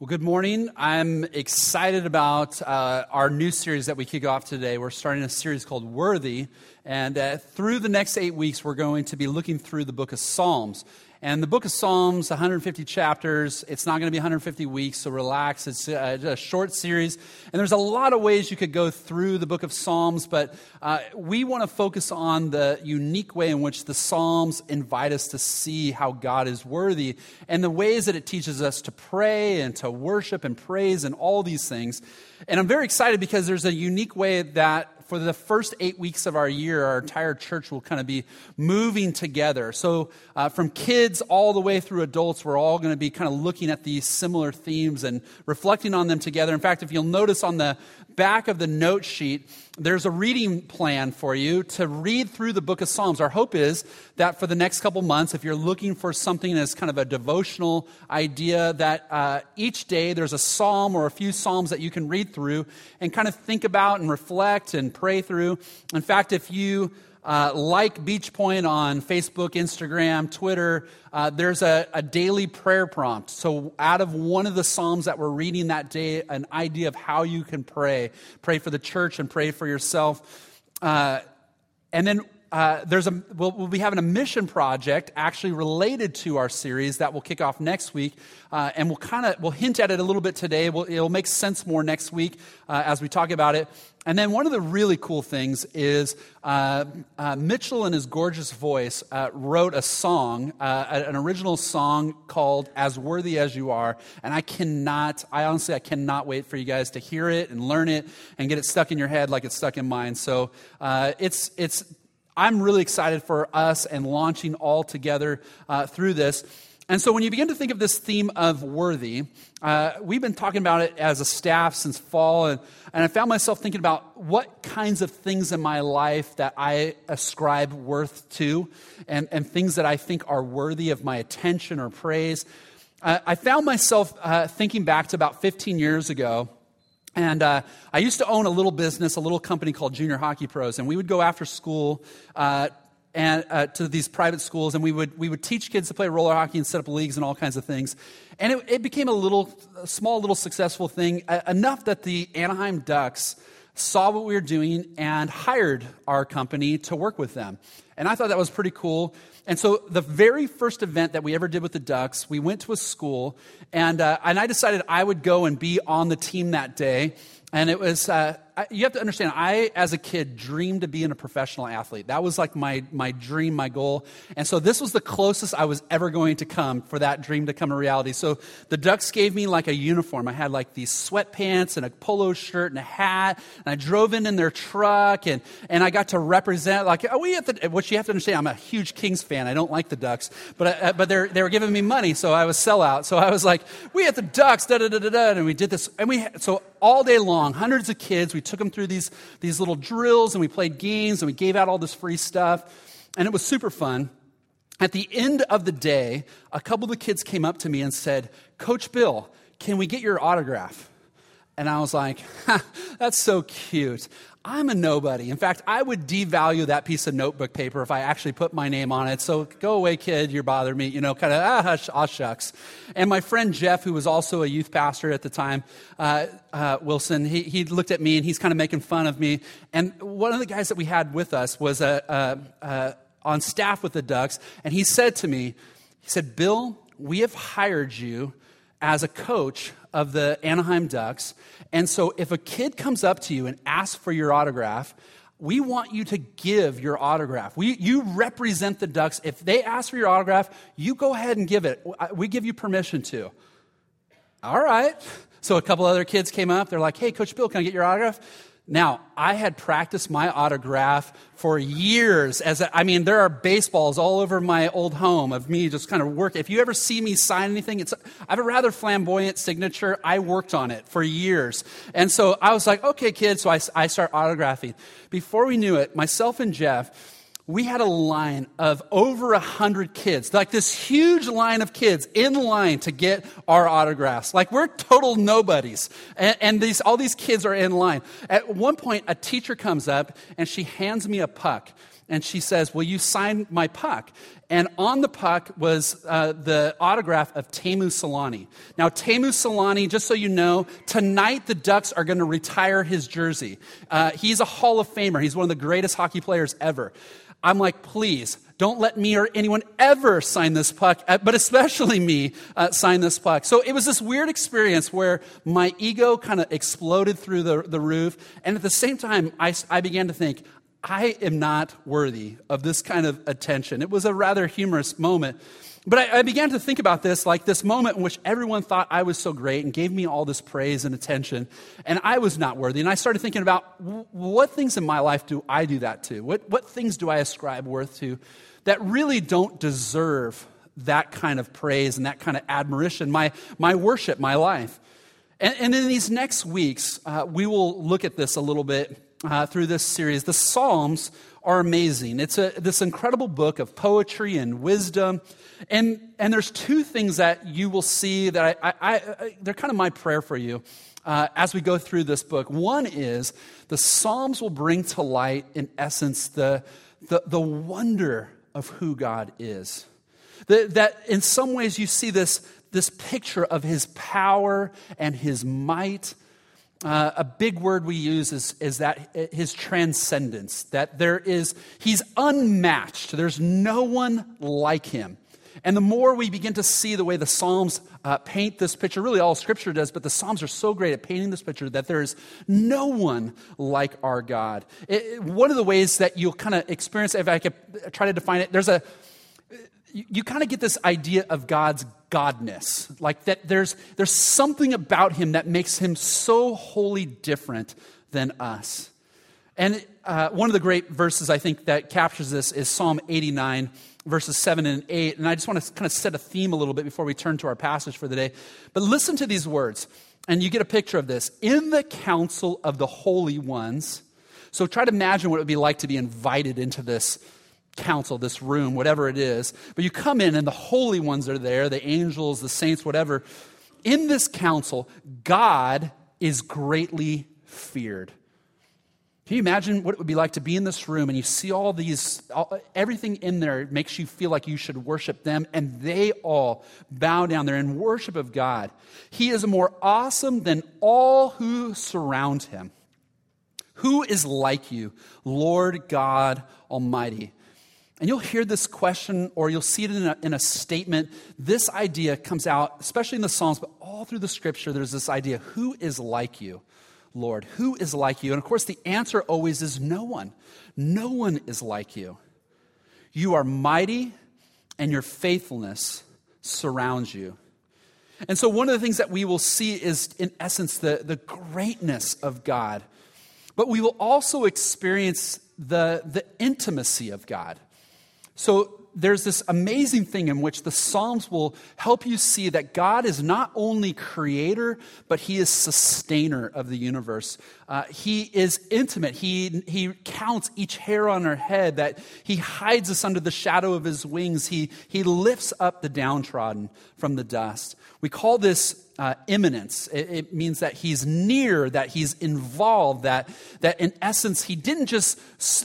Well, good morning. I'm excited about uh, our new series that we kick off today. We're starting a series called Worthy, and uh, through the next eight weeks, we're going to be looking through the book of Psalms. And the book of Psalms, 150 chapters. It's not going to be 150 weeks, so relax. It's a, a, short series. And there's a lot of ways you could go through the book of Psalms, but uh, we want to focus on the unique way in which the Psalms invite us to see how God is worthy and the ways that it teaches us to pray and to worship and praise and all these things. And I'm very excited because there's a unique way that for the first eight weeks of our year, our entire church will kind of be moving together. So, uh, from kids all the way through adults, we're all going to be kind of looking at these similar themes and reflecting on them together. In fact, if you'll notice on the back of the note sheet, there's a reading plan for you to read through the book of Psalms. Our hope is that for the next couple months, if you're looking for something as kind of a devotional idea, that uh, each day there's a psalm or a few psalms that you can read through and kind of think about and reflect and pray through. In fact, if you uh, like Beach Point on Facebook, Instagram, Twitter, uh, there's a, a, daily prayer prompt. So, out of one of the Psalms that we're reading that day, an idea of how you can pray. Pray for the church and pray for yourself. Uh, and then uh, there's a we'll, we'll, be having a mission project actually related to our series that will kick off next week. Uh, and we'll kind of we'll hint at it a little bit today. We'll, it'll make sense more next week uh, as we talk about it. And then one of the really cool things is uh, uh, mitchell in his gorgeous voice wrote a song an original song called as worthy as you are. And i cannot i honestly i cannot wait for you guys to hear it and learn it and get it stuck in your head like it's stuck in mine. So it's it's I'm really excited for us and launching all together uh, through this. And so, when you begin to think of this theme of worthy, uh, we've been talking about it as a staff since fall, and, and I found myself thinking about what kinds of things in my life that I ascribe worth to, and, and things that I think are worthy of my attention or praise. Uh, I found myself uh, thinking back to about 15 years ago and uh, I used to own a little business, a little company called Junior Hockey Pros, and we would go after school uh, and uh, to these private schools, and we would we would teach kids to play roller hockey and set up leagues and all kinds of things. And it, it became a little, a small, little successful thing enough that the Anaheim Ducks saw what we were doing and hired our company to work with them. And I thought that was pretty cool. And so, the very first event that we ever did with the Ducks, we went to a school, and, uh, and I decided I would go and be on the team that day. And it was, uh, you have to understand, I, as a kid, dreamed of being a professional athlete. That was like my, my dream, my goal. And so this was the closest I was ever going to come for that dream to come a reality. So the Ducks gave me like a uniform. I had like these sweatpants and a polo shirt and a hat. And I drove in in their truck and, and I got to represent, like, oh, we have to, you have to understand, I'm a huge Kings fan. I don't like the Ducks, but, uh, but they were giving me money. So I was sellout. So I was like, we have the Ducks, da da da da da. And we did this. And we, so all day long, hundreds of kids, we took them through these, these little drills and we played games and we gave out all this free stuff. And it was super fun. At the end of the day, a couple of the kids came up to me and said, Coach Bill, can we get your autograph? And I was like, that's so cute. I'm a nobody. In fact, I would devalue that piece of notebook paper if I actually put my name on it. So go away, kid, you're bothering me, you know, kind of, ah, hush, ah, shucks. And my friend Jeff, who was also a youth pastor at the time, uh, uh, Wilson, he, he looked at me and he's kind of making fun of me. And one of the guys that we had with us was a, a, a, on staff with the Ducks, and he said to me, he said, Bill, we have hired you as a coach of the Anaheim Ducks. And so if a kid comes up to you and asks for your autograph, we want you to give your autograph. We, you represent the Ducks. If they ask for your autograph, you go ahead and give it. We give you permission to. All right. So a couple other kids came up. They're like, hey, Coach Bill, can I get your autograph? Now, I had practiced my autograph for years. As a, I mean, there are baseballs all over my old home of me just kind of work. If you ever see me sign anything, it's I have a rather flamboyant signature. I worked on it for years, and so I was like, okay, kids. So I, I start autographing. Before we knew it, myself and Jeff we had a line of over a hundred kids, like this huge line of kids in line to get our autographs. Like we're total nobodies. And, and, these, all these kids are in line. At one point, a teacher comes up and she hands me a puck. and she says, Will you sign my puck? And on the puck was uh, the autograph of Teemu Selanne. Now, Teemu Selanne, just so you know, tonight the Ducks are going to retire his jersey. Uh, he's a Hall of Famer. He's one of the greatest hockey players ever. I'm like, please, don't let me or anyone ever sign this puck, uh, but especially me uh, sign this puck. So it was this weird experience where my ego kind of exploded through the, the roof. And at the same time, I, I began to think, I am not worthy of this kind of attention. It was a rather humorous moment. But I, I, began to think about this like this moment in which everyone thought I was so great and gave me all this praise and attention, and I was not worthy. And I started thinking about what things in my life do I do that to? What, what things do I ascribe worth to that really don't deserve that kind of praise and that kind of admiration? My, my worship, my life. And, and in these next weeks, uh, we will look at this a little bit uh, through this series. The Psalms are amazing. It's a, this incredible book of poetry and wisdom. And, and there's two things that you will see that I, I, I they're kind of my prayer for you uh, as we go through this book. One is the Psalms will bring to light, in essence, the, the, the wonder of who God is. That in some ways you see this, this picture of his power and his might uh, a big word we use is, is that his transcendence, that there is, he's unmatched. There's no one like him. And the more we begin to see the way the Psalms uh, paint this picture, really all Scripture does, but the Psalms are so great at painting this picture that there is no one like our God. It, one of the ways that you'll kind of experience, if I could try to define it, there's a, you, you kind of get this idea of God's godness. Like that there's, there's something about him that makes him so wholly different than us. And uh, one of the great verses I think that captures this is Psalm 89, verses 7 and 8. And I just want to kind of set a theme a little bit before we turn to our passage for the day. But listen to these words, and you get a picture of this. In the council of the holy ones, so try to imagine what it would be like to be invited into this council, this room, whatever it is. But you come in and the holy ones are there, the angels, the saints, whatever. In this council, God is greatly feared. Can you imagine what it would be like to be in this room and you see all these, all, everything in there makes you feel like you should worship them, and they all bow down there in worship of God? He is more awesome than all who surround him. Who is like you, Lord God Almighty? And you'll hear this question or you'll see it in a, in a, statement. This idea comes out, especially in the Psalms, but all through the scripture, there's this idea who is like you, Lord? Who is like you? And of course, the answer always is no one. No one is like you. You are mighty, and your faithfulness surrounds you. And so, one of the things that we will see is, in essence, the, the greatness of God. But we will also experience the, the intimacy of God. So there's this amazing thing in which the Psalms will help you see that God is not only creator, but he is sustainer of the universe. Uh, he is intimate. He, he counts each hair on our head, that he hides us under the shadow of his wings. He, he lifts up the downtrodden from the dust. We call this uh, immanence. It, it, means that he's near, that he's involved, that, that in essence, he didn't just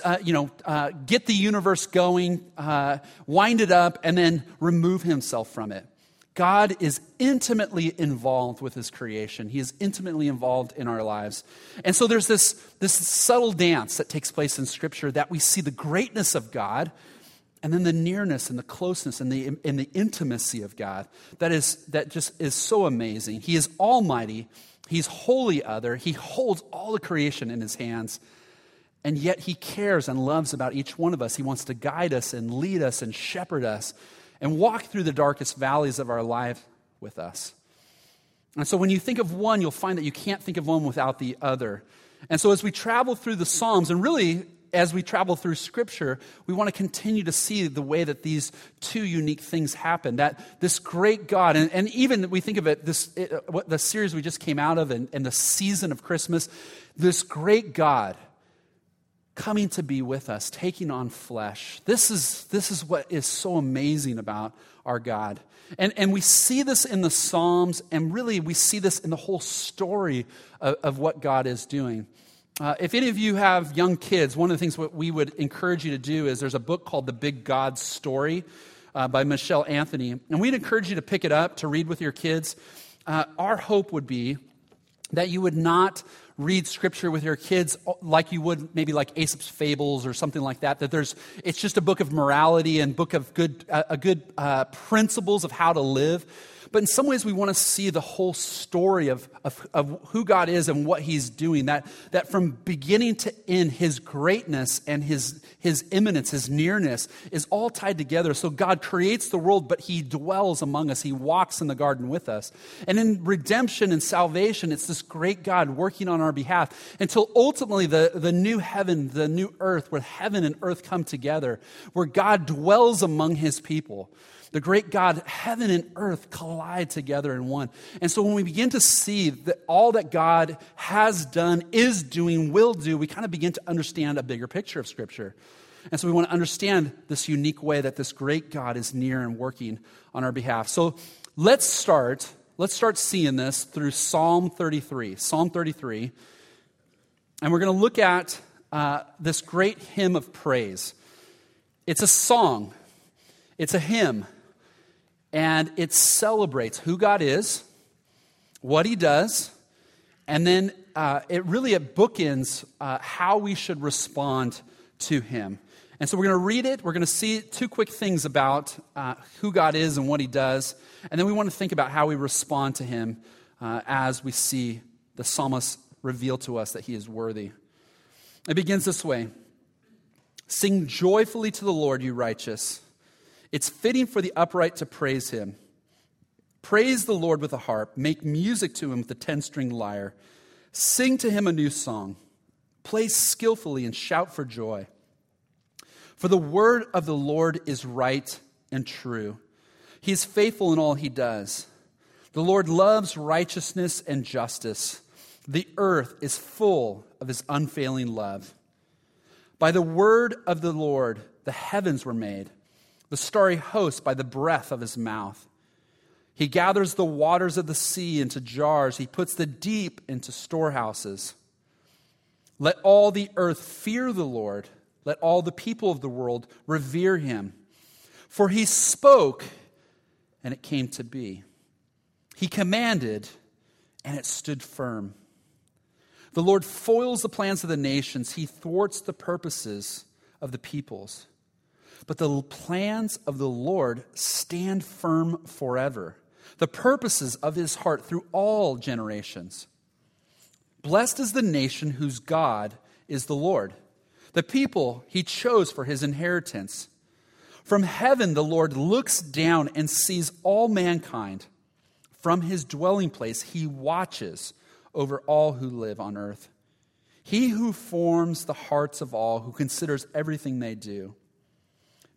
uh, you know, uh, get the universe going, uh, wind it up, and then remove himself from it. God is intimately involved with his creation. He is intimately involved in our lives. And so there's this, this subtle dance that takes place in Scripture that we see the greatness of God and then the nearness and the closeness and the, and the intimacy of God that, is, that just is so amazing. He is almighty, He's wholly other, He holds all the creation in His hands, and yet He cares and loves about each one of us. He wants to guide us and lead us and shepherd us and walk through the darkest valleys of our life with us. And so when you think of one, you'll find that you can't think of one without the other. And so as we travel through the Psalms, and really as we travel through Scripture, we want to continue to see the way that these two unique things happen. That this great God, and, and even we think of it, this it, uh, what the series we just came out of, and, and the season of Christmas, this great God coming to be with us, taking on flesh. This is, this is what is so amazing about our God. And, and we see this in the Psalms, and really we see this in the whole story of, of what God is doing. Uh, if any of you have young kids, one of the things what we would encourage you to do is there's a book called The Big God Story uh, by Michelle Anthony. And we'd encourage you to pick it up to read with your kids. Uh, our hope would be that you would not read scripture with your kids like you would maybe like aesop's fables or something like that that there's it's just a book of morality and book of good uh, a good uh, principles of how to live but in some ways, we want to see the whole story of, of, of, who God is and what He's doing. That, that from beginning to end, His greatness and His, His immanence, His nearness is all tied together. So God creates the world, but He dwells among us. He walks in the garden with us. And in redemption and salvation, it's this great God working on our behalf until ultimately the, the new heaven, the new earth, where heaven and earth come together, where God dwells among His people the great God, heaven and earth collide together in one. And so when we begin to see that all that God has done, is doing, will do, we kind of begin to understand a bigger picture of Scripture. And so we want to understand this unique way that this great God is near and working on our behalf. So let's start. Let's start seeing this through Psalm 33. Psalm 33. And we're going to look at uh, this great hymn of praise. It's a song, it's a hymn and it celebrates who God is, what He does, and then uh, it really it bookends uh, how we should respond to Him. And so we're going to read it. We're going to see two quick things about uh, who God is and what He does, and then we want to think about how we respond to Him uh, as we see the psalmist reveal to us that He is worthy. It begins this way. Sing joyfully to the Lord, you righteous. It's fitting for the upright to praise him. Praise the Lord with a harp, make music to him with a 10 string lyre, sing to him a new song, play skillfully and shout for joy. For the word of the Lord is right and true. He is faithful in all he does. The Lord loves righteousness and justice. The earth is full of his unfailing love. By the word of the Lord, the heavens were made the starry host by the breath of his mouth. He gathers the waters of the sea into jars, he puts the deep into storehouses. Let all the earth fear the Lord. Let all the people of the world revere him. For he spoke, and it came to be. He commanded, and it stood firm. The Lord foils the plans of the nations, he thwarts the purposes of the peoples. But the plans of the Lord stand firm forever, the purposes of his heart through all generations. Blessed is the nation whose God is the Lord, the people he chose for his inheritance. From heaven, the Lord looks down and sees all mankind. From his dwelling place, he watches over all who live on earth. He who forms the hearts of all, who considers everything they do.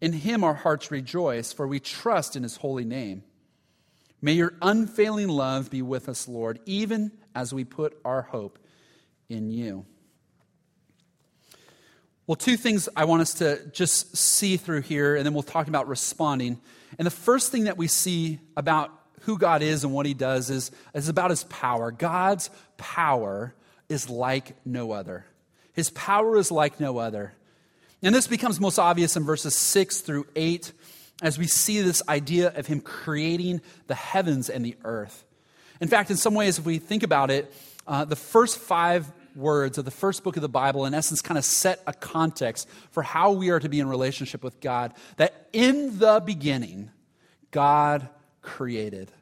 In him our hearts rejoice, for we trust in his holy name. May your unfailing love be with us, Lord, even as we put our hope in you. Well, two things I want us to just see through here, and then we'll talk about responding. And the first thing that we see about who God is and what he does is, is about his power. God's power is like no other. His power is like no other. And this becomes most obvious in verses 6 through 8 as we see this idea of him creating the heavens and the earth. In fact, in some ways, if we think about it, uh, the first five words of the first book of the Bible, in essence, kind of set a context for how we are to be in relationship with God. That in the beginning, God created.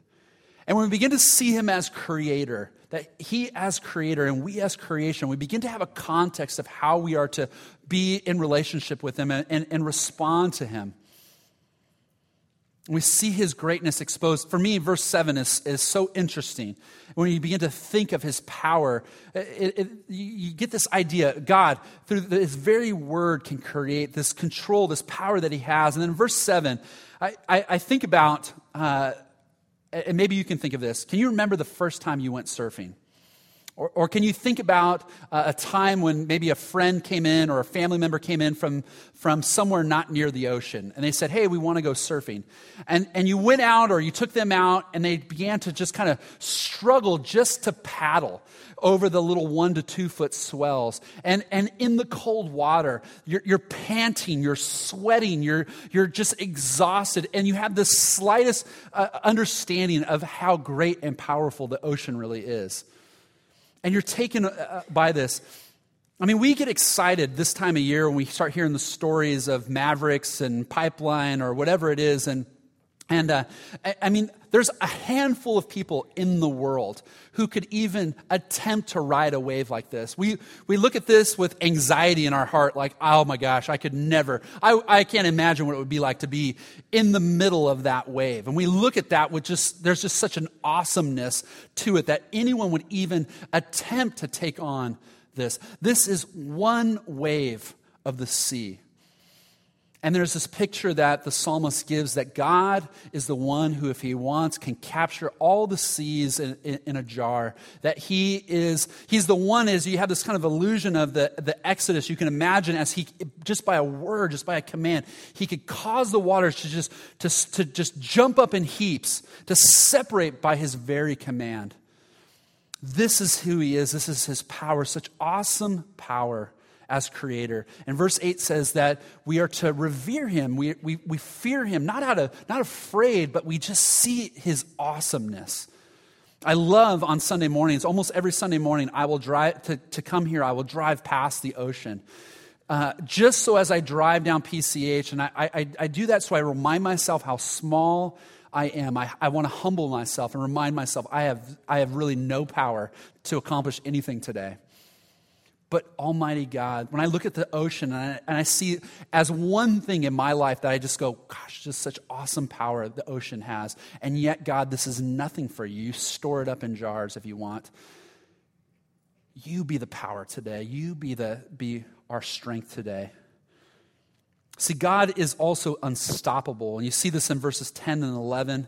And when we begin to see him as creator, that he as creator and we as creation, we begin to have a context of how we are to be in relationship with him and, and, and respond to him. We see his greatness exposed. For me, verse 7 is, is so interesting. When you begin to think of his power, it, it, you get this idea God, through his very word, can create this control, this power that he has. And then verse 7, I, I, I think about, uh, and maybe you can think of this. Can you remember the first time you went surfing? Or, or can you think about a time when maybe a friend came in or a family member came in from, from somewhere not near the ocean and they said, Hey, we want to go surfing. And, and you went out or you took them out and they began to just kind of struggle just to paddle over the little one to two foot swells. And, and in the cold water, you're, you're panting, you're sweating, you're, you're just exhausted, and you have the slightest uh, understanding of how great and powerful the ocean really is and you're taken uh, by this. I mean, we get excited this time of year when we start hearing the stories of Mavericks and Pipeline or whatever it is. And, and uh, I, I mean, there's a handful of people in the world who could even attempt to ride a wave like this. We, we look at this with anxiety in our heart, like, oh my gosh, I could never, I, I can't imagine what it would be like to be in the middle of that wave. And we look at that with just, there's just such an awesomeness to it that anyone would even attempt to take on this. This is one wave of the sea. And there's this picture that the psalmist gives that God is the one who, if he wants, can capture all the seas in, in, in, a jar. That he is, he's the one as you have this kind of illusion of the, the Exodus. You can imagine as he, just by a word, just by a command, he could cause the waters to just, to, to just jump up in heaps, to separate by his very command. This is who he is. This is his power, such awesome power as creator. And verse 8 says that we are to revere him. We, we, we fear him, not out of not afraid, but we just see his awesomeness. I love on Sunday mornings, almost every Sunday morning, I will drive to, to come here, I will drive past the ocean. Uh, just so as I drive down PCH, and I, I, I do that so I remind myself how small I am. I, I want to humble myself and remind myself I have, I have really no power to accomplish anything today but Almighty God. When I look at the ocean and I, and I, see as one thing in my life that I just go, gosh, just such awesome power the ocean has. And yet, God, this is nothing for you. You store it up in jars if you want. You be the power today. You be, the, be our strength today. See, God is also unstoppable. And you see this in verses 10 and 11.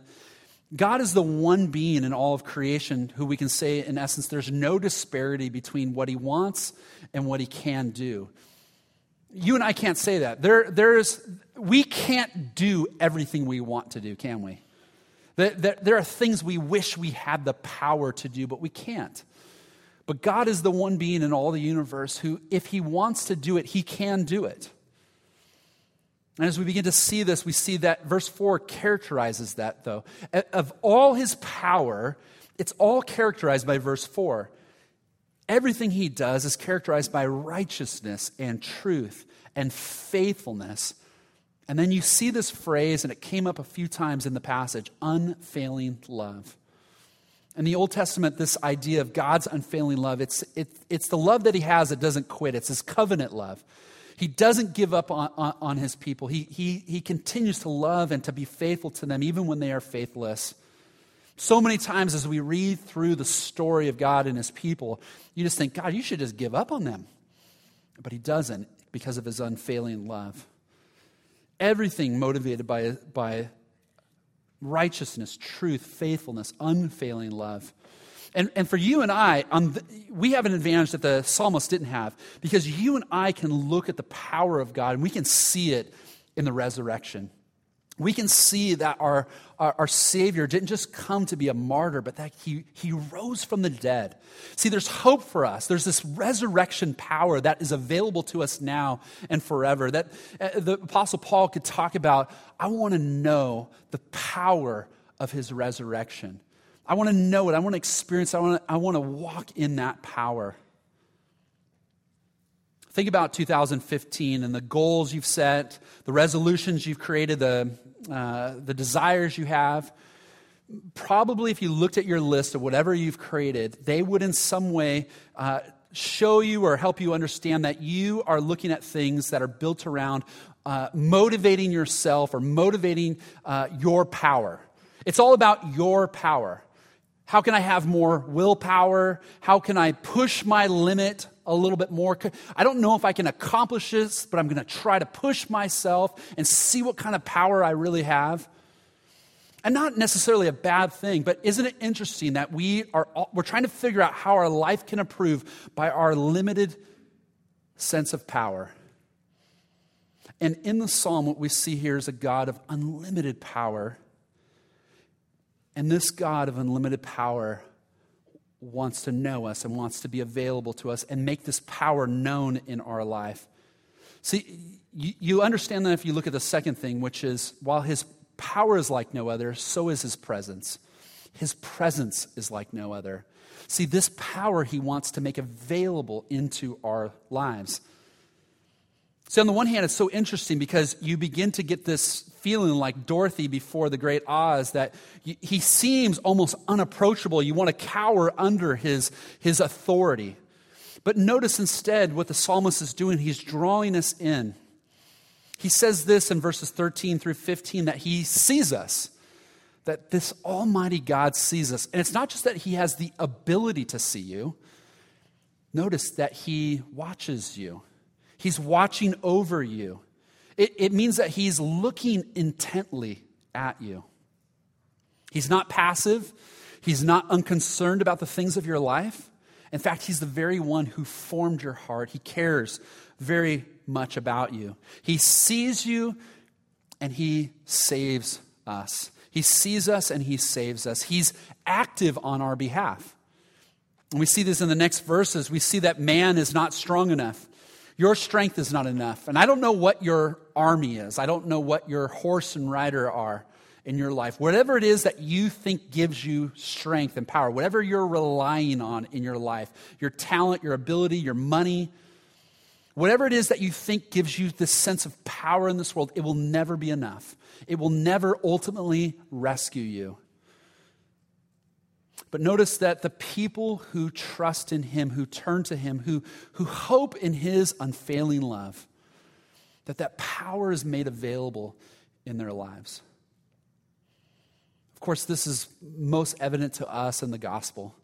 God is the one being in all of creation who we can say, in essence, there's no disparity between what he wants and what he can do. You and I can't say that. There, there's, we can't do everything we want to do, can we? There, there, there are things we wish we had the power to do, but we can't. But God is the one being in all the universe who, if he wants to do it, he can do it. And as we begin to see this, we see that verse 4 characterizes that, though. Of all his power, it's all characterized by verse 4. Everything he does is characterized by righteousness and truth and faithfulness. And then you see this phrase, and it came up a few times in the passage unfailing love. In the Old Testament, this idea of God's unfailing love, it's, it, it's the love that he has that doesn't quit, it's his covenant love. He doesn't give up on, on, on his people. He, he, he continues to love and to be faithful to them, even when they are faithless. So many times as we read through the story of God and his people, you just think, God, you should just give up on them. But he doesn't because of his unfailing love. Everything motivated by, by righteousness, truth, faithfulness, unfailing love. And, and for you and I, the, we have an advantage that the psalmist didn't have because you and I can look at the power of God and we can see it in the resurrection. We can see that our, our, our, Savior didn't just come to be a martyr, but that he, he rose from the dead. See, there's hope for us. There's this resurrection power that is available to us now and forever. That uh, the Apostle Paul could talk about, I want to know the power of his resurrection. I want to know it. I want to experience it. I want to, I want to walk in that power. Think about 2015 and the goals you've set, the resolutions you've created, the, uh, the desires you have. Probably, if you looked at your list of whatever you've created, they would in some way uh, show you or help you understand that you are looking at things that are built around uh, motivating yourself or motivating uh, your power. It's all about your power. How can I have more willpower? How can I push my limit a little bit more? I don't know if I can accomplish this, but I'm going to try to push myself and see what kind of power I really have. And not necessarily a bad thing, but isn't it interesting that we are we're trying to figure out how our life can improve by our limited sense of power. And in the psalm, what we see here is a God of unlimited power and this God of unlimited power wants to know us and wants to be available to us and make this power known in our life. See, you, understand that if you look at the second thing, which is while his power is like no other, so is his presence. His presence is like no other. See, this power he wants to make available into our lives. So, on the one hand, it's so interesting because you begin to get this feeling like Dorothy before the great Oz that he seems almost unapproachable. You want to cower under his, his authority. But notice instead what the psalmist is doing. He's drawing us in. He says this in verses 13 through 15 that he sees us, that this Almighty God sees us. And it's not just that he has the ability to see you, notice that he watches you. He's watching over you. It, it means that He's looking intently at you. He's not passive, He's not unconcerned about the things of your life. In fact, He's the very one who formed your heart. He cares very much about you. He sees you and He saves us. He sees us and He saves us. He's active on our behalf. And we see this in the next verses. We see that man is not strong enough. Your strength is not enough. And I don't know what your army is, I don't know what your horse and rider are in your life. Whatever it is that you think gives you strength and power, whatever you're relying on in your life, your talent, your ability, your money, whatever it is that you think gives you this sense of power in this world, it will never be enough. It will never ultimately rescue you. But notice that the people who trust in him, who turn to him, who, who hope in his unfailing love, that that power is made available in their lives. Of course, this is most evident to us in the gospel.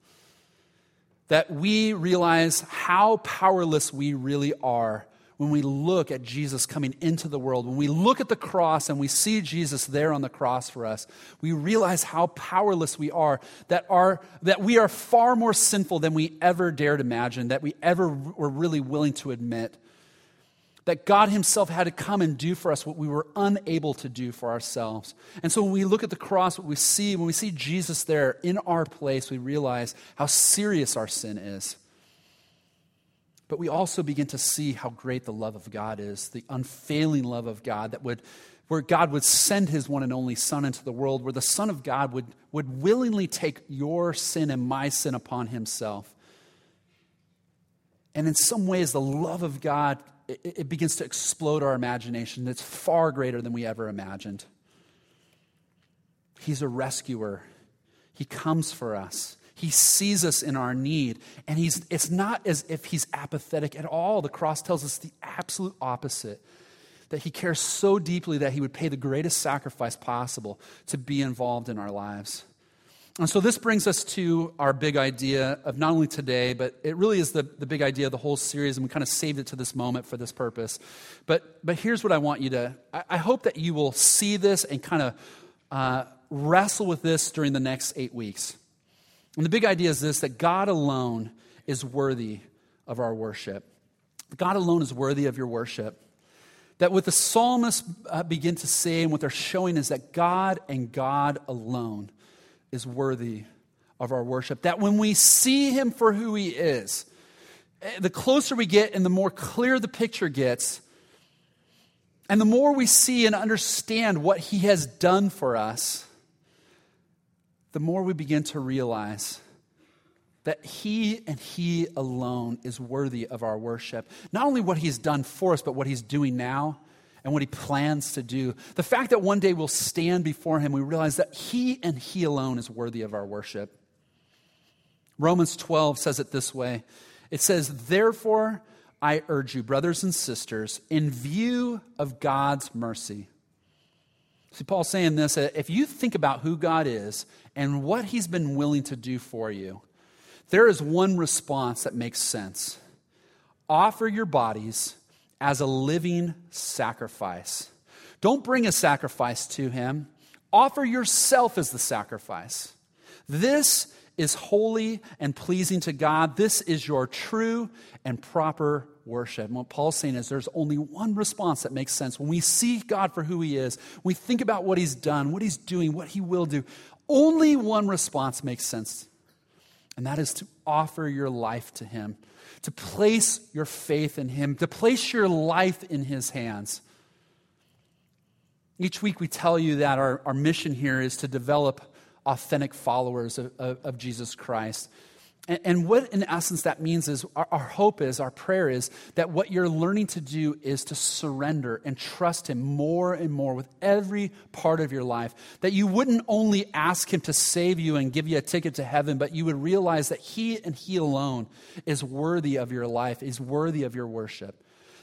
That we realize how powerless we really are when we look at Jesus coming into the world, when we look at the cross and we see Jesus there on the cross for us, we realize how powerless we are, that, our, that we are far more sinful than we ever dared imagine, that we ever were really willing to admit. That God Himself had to come and do for us what we were unable to do for ourselves. And so when we look at the cross, what we see, when we see Jesus there in our place, we realize how serious our sin is. But we also begin to see how great the love of God is, the unfailing love of God that would where God would send his one and only Son into the world, where the Son of God would, would willingly take your sin and my sin upon himself. And in some ways, the love of God, it, it begins to explode our imagination. It's far greater than we ever imagined. He's a rescuer, He comes for us. He sees us in our need. And he's, it's not as if he's apathetic at all. The cross tells us the absolute opposite that he cares so deeply that he would pay the greatest sacrifice possible to be involved in our lives. And so this brings us to our big idea of not only today, but it really is the, the big idea of the whole series, and we kind of saved it to this moment for this purpose. But, but here's what I want you to I, I hope that you will see this and kind of uh, wrestle with this during the next eight weeks. And the big idea is this that God alone is worthy of our worship. God alone is worthy of your worship. That what the psalmists uh, begin to say and what they're showing is that God and God alone is worthy of our worship. That when we see him for who he is, eh, the closer we get and the more clear the picture gets, and the more we see and understand what he has done for us, the more we begin to realize that He and He alone is worthy of our worship. Not only what He's done for us, but what He's doing now and what He plans to do. The fact that one day we'll stand before Him, we realize that He and He alone is worthy of our worship. Romans 12 says it this way it says, Therefore, I urge you, brothers and sisters, in view of God's mercy. See, Paul's saying this uh, if you think about who God is and what he's been willing to do for you, there is one response that makes sense offer your bodies as a living sacrifice. Don't bring a sacrifice to him, offer yourself as the sacrifice. This is holy and pleasing to God. This is your true and proper worship. And what Paul's saying is there's only one response that makes sense. When we see God for who he is, we think about what he's done, what he's doing, what he will do, only one response makes sense. And that is to offer your life to him, to place your faith in him, to place your life in his hands. Each week we tell you that our, our mission here is to develop authentic followers of, of, of Jesus Christ. And, and, what, in essence, that means is our, our hope is, our prayer is that what you're learning to do is to surrender and trust Him more and more with every part of your life. That you wouldn't only ask Him to save you and give you a ticket to heaven, but you would realize that He and He alone is worthy of your life, is worthy of your worship.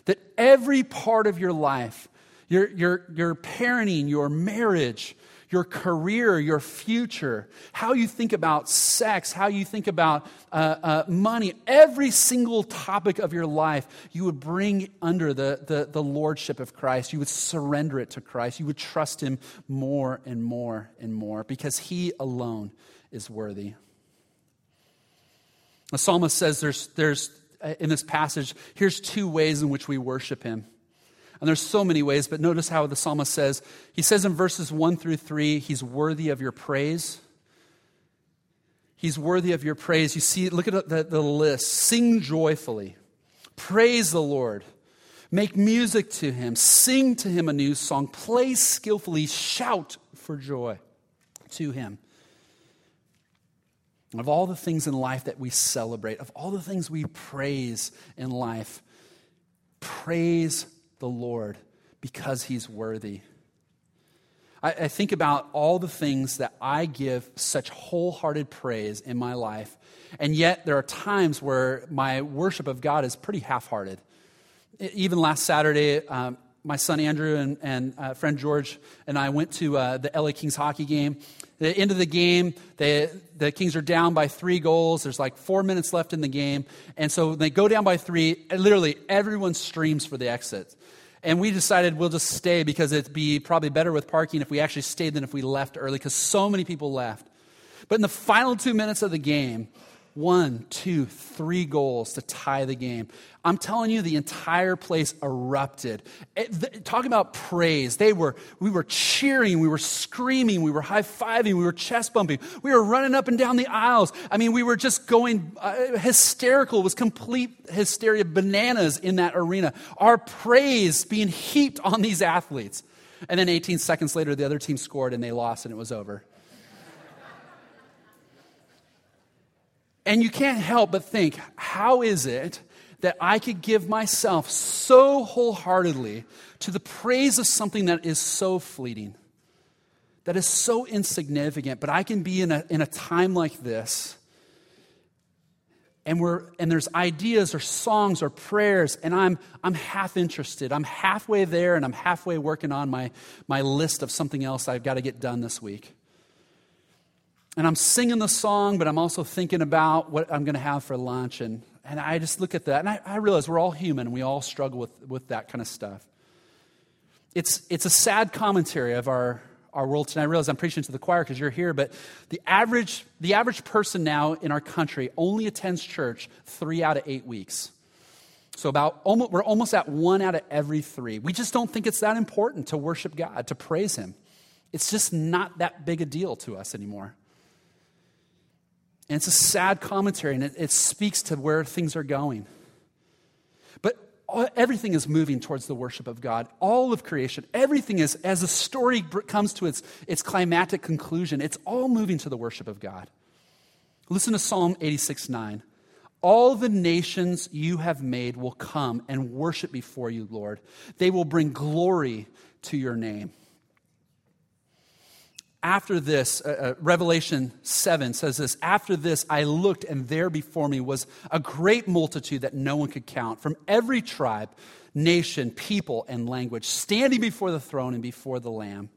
That every part of your life, your, your, your parenting, your marriage, your career, your future, how you think about sex, how you think about uh, uh, money, every single topic of your life, you would bring under the, the, the lordship of Christ. You would surrender it to Christ. You would trust Him more and more and more because He alone is worthy. The psalmist says there's, there's uh, in this passage, here's two ways in which we worship Him. And there's so many ways, but notice how the psalmist says, he says in verses 1 through 3, he's worthy of your praise. He's worthy of your praise. You see, look at the, the list. Sing joyfully. Praise the Lord. Make music to him. Sing to him a new song. Play skillfully. Shout for joy to him. Of all the things in life that we celebrate, of all the things we praise in life, praise the Lord because he's worthy. I, I, think about all the things that I give such wholehearted praise in my life, and yet there are times where my worship of God is pretty half hearted. Even last Saturday, um, my son Andrew and, and uh, friend George and I went to uh, the LA Kings hockey game. At the end of the game, they, the Kings are down by three goals. There's like four minutes left in the game. And so they go down by three. literally, everyone streams for the exit. And we decided we'll just stay because it'd be probably better with parking if we actually stayed than if we left early because so many people left. But in the final two minutes of the game, one, two, three goals to tie the game. I'm telling you, the entire place erupted. It, talking about praise, they were, we were cheering, we were screaming, we were high fiving, we were chest bumping, we were running up and down the aisles. I mean, we were just going uh, hysterical. It was complete hysteria, bananas in that arena. Our praise being heaped on these athletes. And then 18 seconds later, the other team scored and they lost and it was over. And you can't help but think, how is it that I could give myself so wholeheartedly to the praise of something that is so fleeting, that is so insignificant, but I can be in a, in a time like this. And, we're, and there's ideas or songs or prayers, and I'm, I'm half interested. I'm halfway there, and I'm halfway working on my, my list of something else I've got to get done this week and I'm singing the song, but I'm also thinking about what I'm going to have for lunch. And, and I just look at that, and I, I realize we're all human, and we all struggle with, with that kind of stuff. It's, it's a sad commentary of our, our world tonight. I realize I'm preaching to the choir because you're here, but the average, the average person now in our country only attends church three out of eight weeks. So about almost, we're almost at one out of every three. We just don't think it's that important to worship God, to praise Him. It's just not that big a deal to us anymore. And it's a sad commentary, and it, it speaks to where things are going. But everything is moving towards the worship of God. All of creation, everything is, as a story comes to its, its climatic conclusion, it's all moving to the worship of God. Listen to Psalm 86 9. All the nations you have made will come and worship before you, Lord. They will bring glory to your name. After this, uh, uh, Revelation 7 says this After this, I looked, and there before me was a great multitude that no one could count from every tribe, nation, people, and language, standing before the throne and before the Lamb.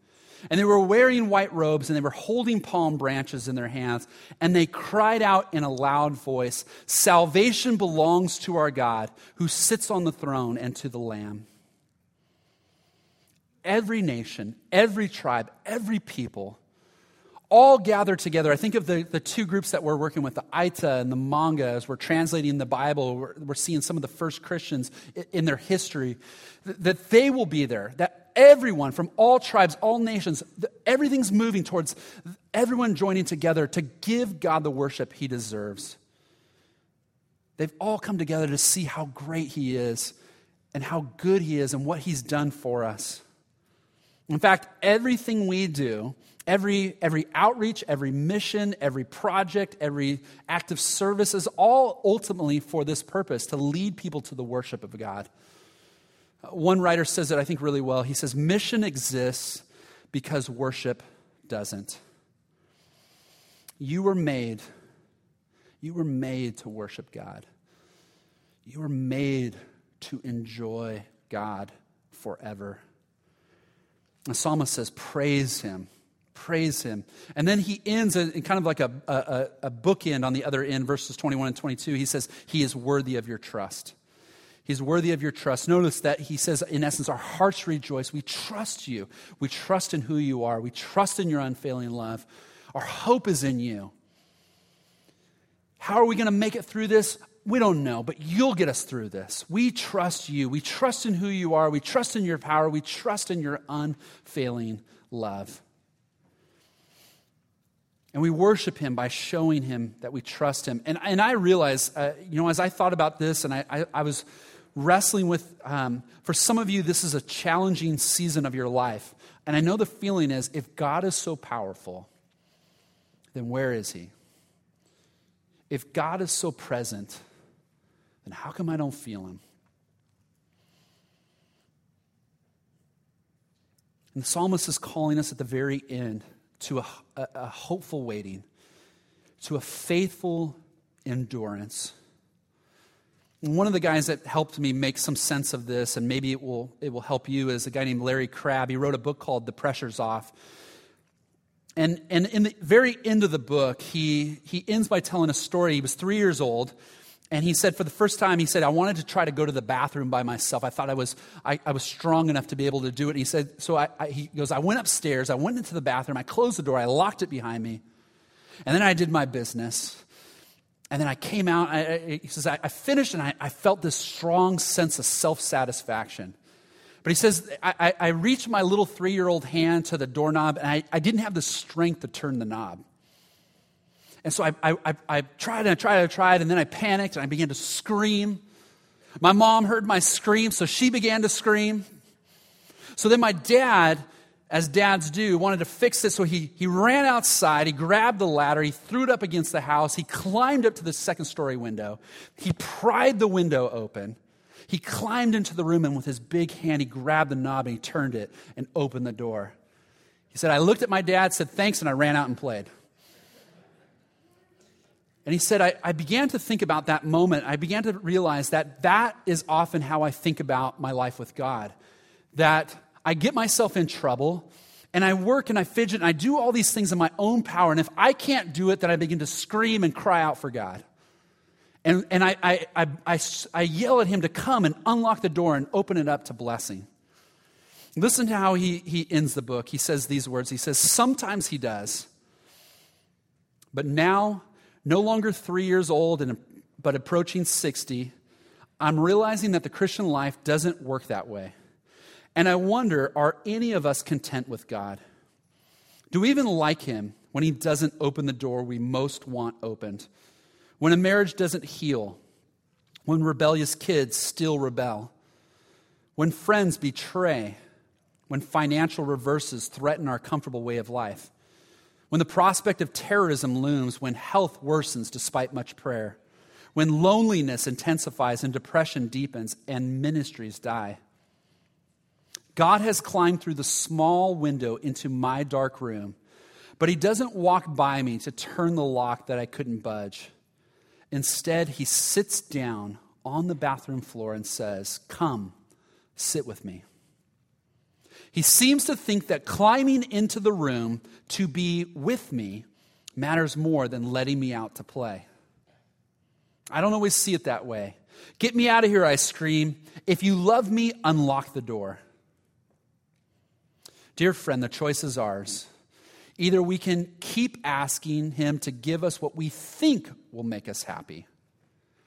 And they were wearing white robes, and they were holding palm branches in their hands, and they cried out in a loud voice Salvation belongs to our God, who sits on the throne, and to the Lamb every nation, every tribe, every people all gathered together. I think of the, the two groups that we're working with, the Aita and the Manga, as we're translating the Bible. We're, we're seeing some of the first Christians in, in their history, that they will be there, that everyone from all tribes, all nations, everything's moving towards everyone joining together to give God the worship he deserves. They've all come together to see how great he is and how good he is and what he's done for us. In fact, everything we do, every, every outreach, every mission, every project, every act of service is all ultimately for this purpose to lead people to the worship of God. Uh, one writer says it, I think, really well. He says, Mission exists because worship doesn't. You were made, you were made to worship God. You were made to enjoy God forever. The psalmist says, Praise him. Praise him. And then he ends in kind of like a, a, a bookend on the other end, verses 21 and 22. He says, He is worthy of your trust. He's worthy of your trust. Notice that he says, in essence, our hearts rejoice. We trust you. We trust in who you are. We trust in your unfailing love. Our hope is in you. How are we going to make it through this? We don't know, but you'll get us through this. We trust you. We trust in who you are. We trust in your power. We trust in your unfailing love. And we worship him by showing him that we trust him. And, and I realize, uh, you know, as I thought about this and I, I, I was wrestling with, um, for some of you, this is a challenging season of your life. And I know the feeling is if God is so powerful, then where is he? If God is so present, then how come I don't feel him? And the psalmist is calling us at the very end to a, a, a hopeful waiting, to a faithful endurance. And one of the guys that helped me make some sense of this, and maybe it will, it will help you, is a guy named Larry Crabb. He wrote a book called The Pressure's Off. And, and in the very end of the book, he, he ends by telling a story. He was three years old, and he said, for the first time, he said, I wanted to try to go to the bathroom by myself. I thought I was, I, I was strong enough to be able to do it. And he said, so I, I, he goes, I went upstairs, I went into the bathroom, I closed the door, I locked it behind me. And then I did my business. And then I came out, I, he says, I, finished and I, felt this strong sense of self satisfaction. But he says, I, reached my little three year old hand to the doorknob and I didn't have the strength to turn the knob. And so I, I, I tried and I tried and I tried, and then I panicked and I began to scream. My mom heard my scream, so she began to scream. So then my dad, as dads do, wanted to fix it. So he, he ran outside, he grabbed the ladder, he threw it up against the house, he climbed up to the second story window, he pried the window open. He climbed into the room and with his big hand, he grabbed the knob and he turned it and opened the door. He said, I looked at my dad, said thanks, and I ran out and played. And he said, I, I, began to think about that moment. I began to realize that that is often how I think about my life with God. That I get myself in trouble and I work and I fidget and I do all these things in my own power. And if I can't do it, then I begin to scream and cry out for God. And, and I, I, I, I, I yell at him to come and unlock the door and open it up to blessing. Listen to how he, he ends the book. He says these words He says, Sometimes he does, but now no longer three years old, and, but approaching 60, I'm realizing that the Christian life doesn't work that way. And I wonder are any of us content with God? Do we even like Him when He doesn't open the door we most want opened? When a marriage doesn't heal? When rebellious kids still rebel? When friends betray? When financial reverses threaten our comfortable way of life? When the prospect of terrorism looms, when health worsens despite much prayer, when loneliness intensifies and depression deepens and ministries die. God has climbed through the small window into my dark room But he doesn't walk by me to turn the lock that I couldn't budge. Instead, he sits down on the bathroom floor and says, Come, sit with me. He seems to think that climbing into the room to be with me matters more than letting me out to play. I don't always see it that way. Get me out of here, I scream. If you love me, unlock the door. Dear friend, the choice is ours. Either we can keep asking Him to give us what we think will make us happy,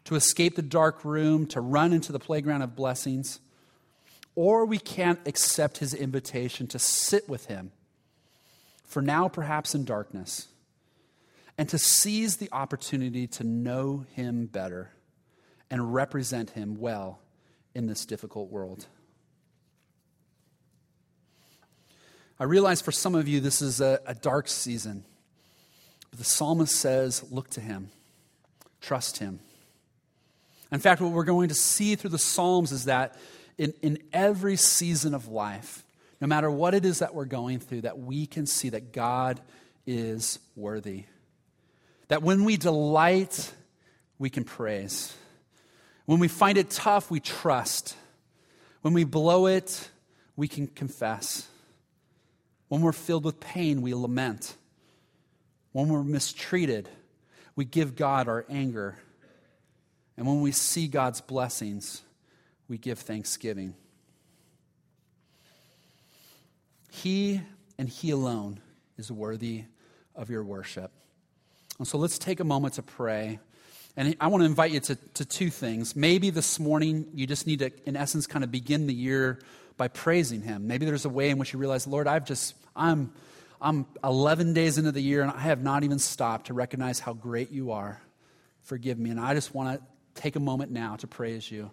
to escape the dark room, to run into the playground of blessings, or we can't accept His invitation to sit with Him, for now perhaps in darkness, and to seize the opportunity to know Him better and represent Him well in this difficult world. I realize for some of you this is a, a dark season. But the psalmist says, look to him, trust him. In fact, what we're going to see through the Psalms is that in, in every season of life, no matter what it is that we're going through, that we can see that God is worthy. That when we delight, we can praise. When we find it tough, we trust. When we blow it, we can confess. When we're filled with pain, we lament. When we're mistreated, we give God our anger. And when we see God's blessings, we give thanksgiving. He and He alone is worthy of your worship. And so let's take a moment to pray. And I want to invite you to, to two things. Maybe this morning you just need to, in essence, kind of begin the year by praising Him. Maybe there's a way in which you realize, Lord, I've just, I'm, I'm 11 days into the year and I have not even stopped to recognize how great you are. Forgive me. And I just want to take a moment now to praise you.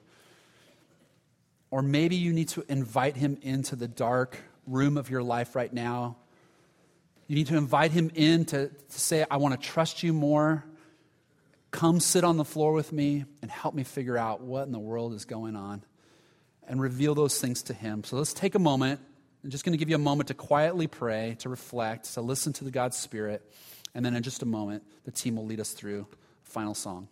Or maybe you need to invite Him into the dark room of your life right now. You need to invite Him in to, to say, I want to trust you more. Come sit on the floor with me and help me figure out what in the world is going on and reveal those things to Him. So let's take a moment. I'm just going to give you a moment to quietly pray, to reflect, to listen to the God's Spirit. And then in just a moment, the team will lead us through a final song.